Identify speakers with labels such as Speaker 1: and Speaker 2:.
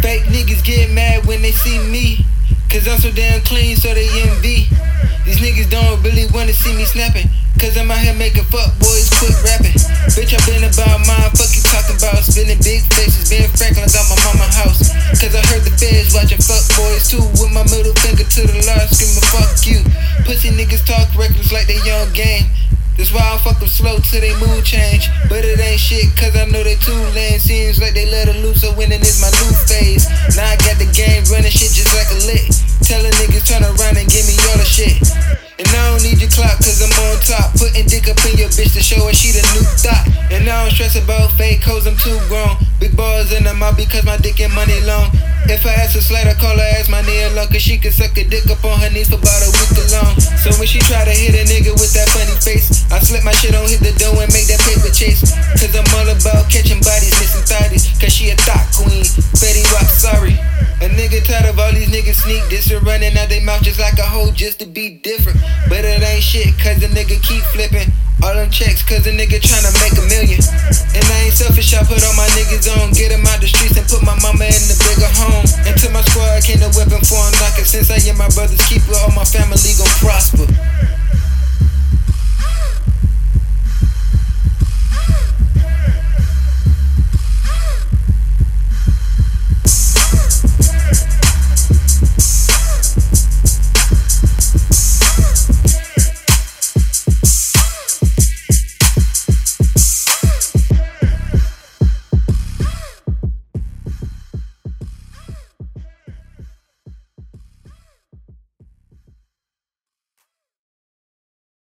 Speaker 1: Fake niggas get mad when they see me. Cause I'm so damn clean, so they envy. These niggas don't really wanna see me snapping. Cause I'm out here making fuck boys quit rapping. Bitch, I been about mine, fuck you talking about. Spinning big faces, Ben Franklin's got my mama house. Cause I heard the feds watching fuck boys too. With my middle finger to the law, screaming fuck you. Pussy niggas talk reckless like they young game. That's why I fuck them slow till they mood change. But it ain't shit, cause I know they too lame. Seems like they let her loose, so winning is my new to show her she the new thought. And now I don't stress about fake hoes, I'm too grown. Big balls in the mouth because my dick and money long. If I ask a slight, I call her ass my near long, cause she can suck a dick up on her knees for about a week alone. So when she try to hit a nigga with that funny face, I slip my shit on, hit the dough and make that paper chase. Cause I'm all about catching bodies, missing thotties. Cause she a thought queen. Betty Rock, sorry. A nigga tired of all these niggas sneak this and running out their mouth just like a hoe just to be different. But it ain't shit, cause the nigga keep flipping. Checks, cause the nigga tryna make a million. And I ain't selfish, I put all my niggas on. Get them out the streets and put my mama in the bigger home. And to my squad, I came to weapon for a knocker. Since I am my brother's keeper, all my family gon' prosper.